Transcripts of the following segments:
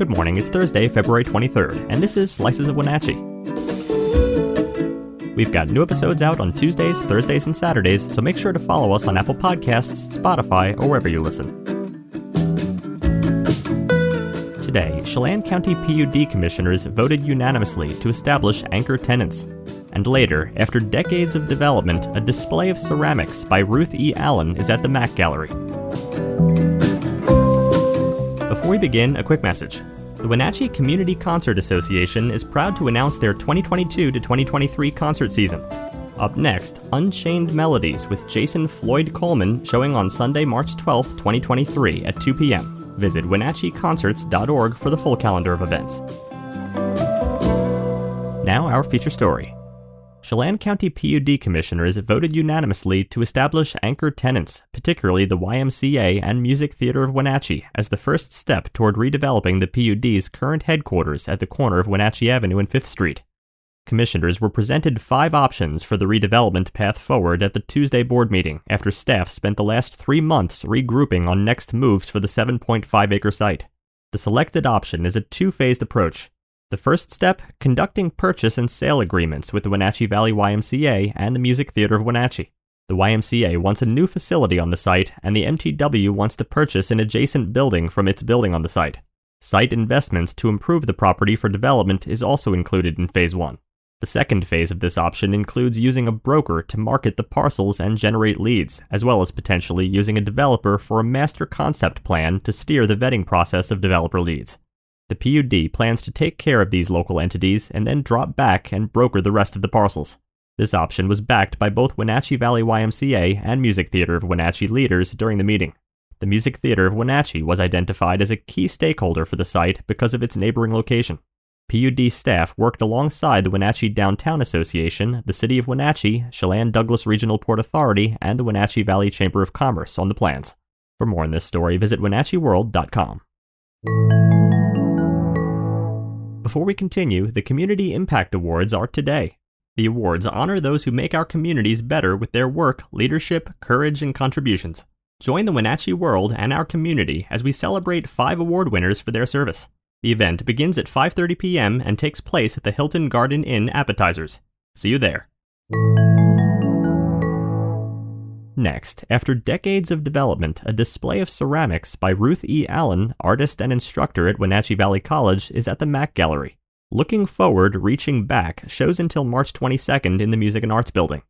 Good morning, it's Thursday, February 23rd, and this is Slices of Wenatchee. We've got new episodes out on Tuesdays, Thursdays, and Saturdays, so make sure to follow us on Apple Podcasts, Spotify, or wherever you listen. Today, Chelan County PUD commissioners voted unanimously to establish anchor tenants. And later, after decades of development, a display of ceramics by Ruth E. Allen is at the MAC Gallery. Before we begin, a quick message. The Wenatchee Community Concert Association is proud to announce their 2022 to 2023 concert season. Up next, Unchained Melodies with Jason Floyd Coleman showing on Sunday, March 12, 2023 at 2 p.m. Visit WenatcheeConcerts.org for the full calendar of events. Now, our feature story. Chelan County PUD commissioners voted unanimously to establish anchor tenants, particularly the YMCA and Music Theater of Wenatchee, as the first step toward redeveloping the PUD's current headquarters at the corner of Wenatchee Avenue and 5th Street. Commissioners were presented five options for the redevelopment path forward at the Tuesday board meeting after staff spent the last three months regrouping on next moves for the 7.5 acre site. The selected option is a two phased approach the first step, conducting purchase and sale agreements with the Wenatchee Valley YMCA and the Music Theater of Wenatchee. The YMCA wants a new facility on the site, and the MTW wants to purchase an adjacent building from its building on the site. Site investments to improve the property for development is also included in Phase 1. The second phase of this option includes using a broker to market the parcels and generate leads, as well as potentially using a developer for a master concept plan to steer the vetting process of developer leads. The PUD plans to take care of these local entities and then drop back and broker the rest of the parcels. This option was backed by both Wenatchee Valley YMCA and Music Theater of Wenatchee leaders during the meeting. The Music Theater of Wenatchee was identified as a key stakeholder for the site because of its neighboring location. PUD staff worked alongside the Wenatchee Downtown Association, the City of Wenatchee, Chelan Douglas Regional Port Authority, and the Wenatchee Valley Chamber of Commerce on the plans. For more on this story, visit WenatcheeWorld.com. Before we continue, the Community Impact Awards are today. The awards honor those who make our communities better with their work, leadership, courage, and contributions. Join the Wenatchee world and our community as we celebrate five award winners for their service. The event begins at 5:30 p.m. and takes place at the Hilton Garden Inn Appetizers. See you there. Next, after decades of development, a display of ceramics by Ruth E. Allen, artist and instructor at Wenatchee Valley College, is at the MAC Gallery. Looking Forward, Reaching Back shows until March 22nd in the Music and Arts Building.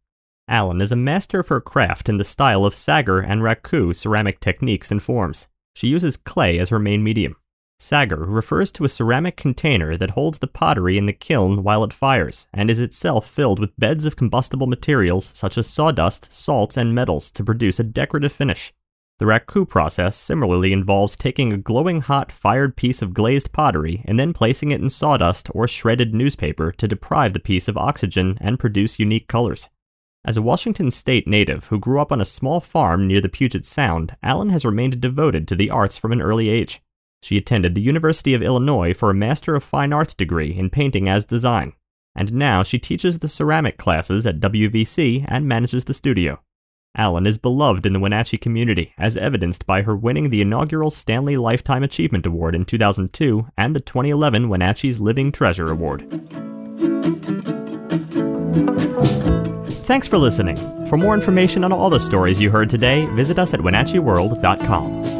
Allen is a master of her craft in the style of Saggar and Raku ceramic techniques and forms. She uses clay as her main medium. Saggar refers to a ceramic container that holds the pottery in the kiln while it fires, and is itself filled with beds of combustible materials such as sawdust, salts, and metals to produce a decorative finish. The raku process similarly involves taking a glowing hot fired piece of glazed pottery and then placing it in sawdust or shredded newspaper to deprive the piece of oxygen and produce unique colors. As a Washington state native who grew up on a small farm near the Puget Sound, Allen has remained devoted to the arts from an early age. She attended the University of Illinois for a Master of Fine Arts degree in painting as design, and now she teaches the ceramic classes at WVC and manages the studio. Allen is beloved in the Wenatchee community, as evidenced by her winning the inaugural Stanley Lifetime Achievement Award in 2002 and the 2011 Wenatchee's Living Treasure Award. Thanks for listening. For more information on all the stories you heard today, visit us at WenatcheeWorld.com.